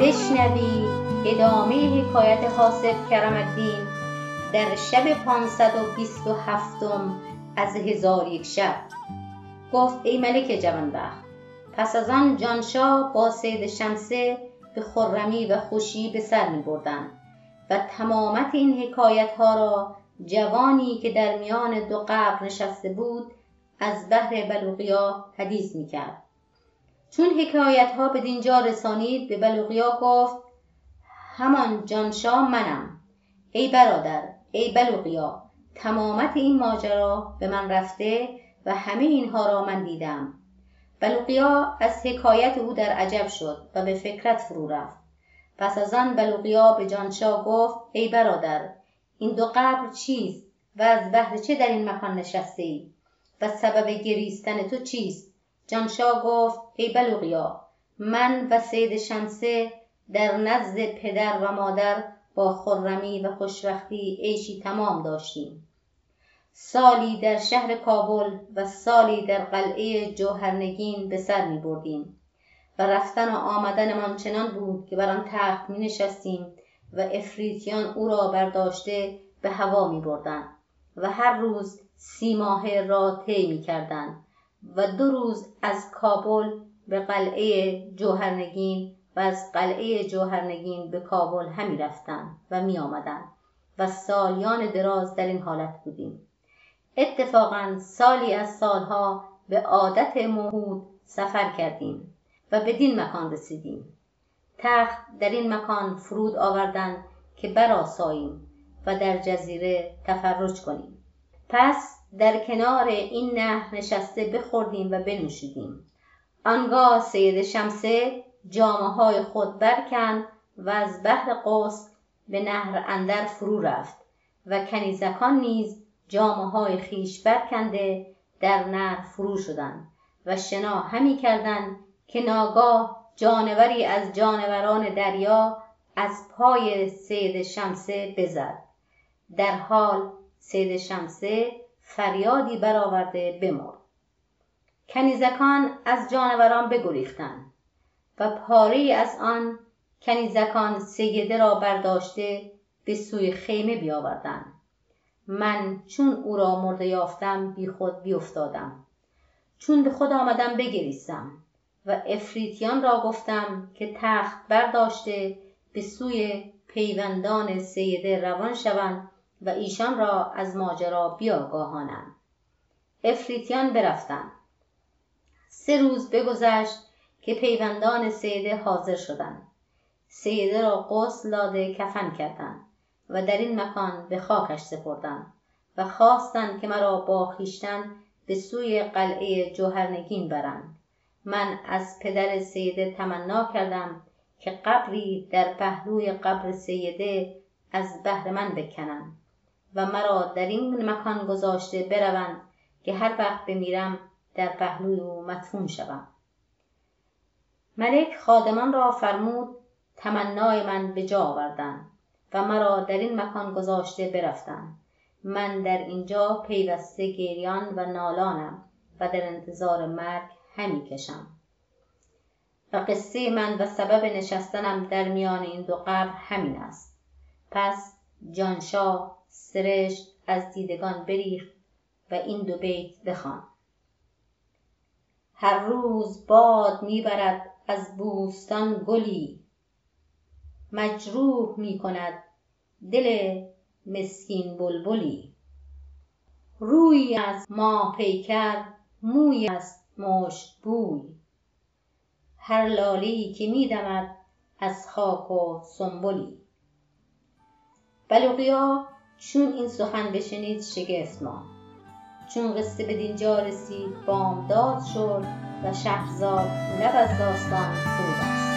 فاطمه مجنی هستم بشنوی ادامه حکایت حاسب کرم الدین در شب 527 از هزار یک شب گفت ای ملک جوانبخت پس از آن جانشاه با سید شمسه به خرمی و خوشی به سر می بردن و تمامت این حکایت ها را جوانی که در میان دو قبر نشسته بود از بحر بلوغیا حدیث می کرد. چون حکایت ها به دینجا رسانید به بلوغیا گفت همان جانشاه منم. ای برادر ای بلوغیا تمامت این ماجرا به من رفته و همه اینها را من دیدم. بلوقیا از حکایت او در عجب شد و به فکرت فرو رفت. پس از آن بلوقیا به جانشاه گفت ای برادر این دو قبر چیست و از بهر چه در این مکان نشسته ای و سبب گریستن تو چیست؟ جانشاه گفت ای بلوقیا من و سید شمسه در نزد پدر و مادر با خرمی و خوشبختی عیشی تمام داشتیم. سالی در شهر کابل و سالی در قلعه جوهرنگین به سر می بردیم و رفتن و آمدنمان چنان بود که بر آن تخت می نشستیم و افریتیان او را برداشته به هوا می بردن و هر روز سی ماه را طی می کردن. و دو روز از کابل به قلعه جوهرنگین و از قلعه جوهرنگین به کابل همی رفتن و می آمدن و سالیان دراز در این حالت بودیم. اتفاقا سالی از سالها به عادت موعود سفر کردیم و بدین مکان رسیدیم. تخت در این مکان فرود آوردن که براساییم و در جزیره تفرج کنیم. پس در کنار این نهر نشسته بخوردیم و بنوشیدیم. آنگاه سید شمسه جامعه های خود برکند و از بحر قوس به نهر اندر فرو رفت و کنیزکان نیز جامعه های خیش برکنده در نهر فرو شدند و شنا همی کردند که ناگاه جانوری از جانوران دریا از پای سید شمسه بزد. در حال سید شمسه فریادی برآورده بمرد. کنیزکان از جانوران بگریختند و پاره از آن کنیزکان سیده را برداشته به سوی خیمه بیاوردند. من چون او را مرده یافتم بی خود بیافتادم. چون به خود آمدم بگریستم و افریتیان را گفتم که تخت برداشته به سوی پیوندان سیده روان شوند و ایشان را از ماجرا بیاگاهانند افریتیان برفتند. سه روز بگذشت که پیوندان سیده حاضر شدند. سیده را غسل داده کفن کردند و در این مکان به خاکش سپردند و خواستند که مرا با خویشتن به سوی قلعه جوهرنگین برند. من از پدر سیده تمنا کردم که قبری در پهلوی قبر سیده از بهر من بکنند و مرا در این مکان گذاشته بروند که هر وقت بمیرم در پهلوی او مدفون شوم. ملک خادمان را فرمود تمنای من به جا آوردند و مرا در این مکان گذاشته برفتند من در اینجا پیوسته گریان و نالانم و در انتظار مرگ همی کشم. و قصه من و سبب نشستنم در میان این دو قبر همین است. پس جانشاه سرشت از دیدگان بریخت و این دو بیت بخوان. هر روز باد می‌برد از بوستان گلی. مجروح می کند دل مسکین بلبلی. روی از ما پیکر موی است مشک بوی. هر لاله که میدمد از خاک و سنبلی. چون این سخن بشنید شگفت ماند چون قصه به دینجا رسید بامداد شد و شهرزاد لب از داستان فرو بست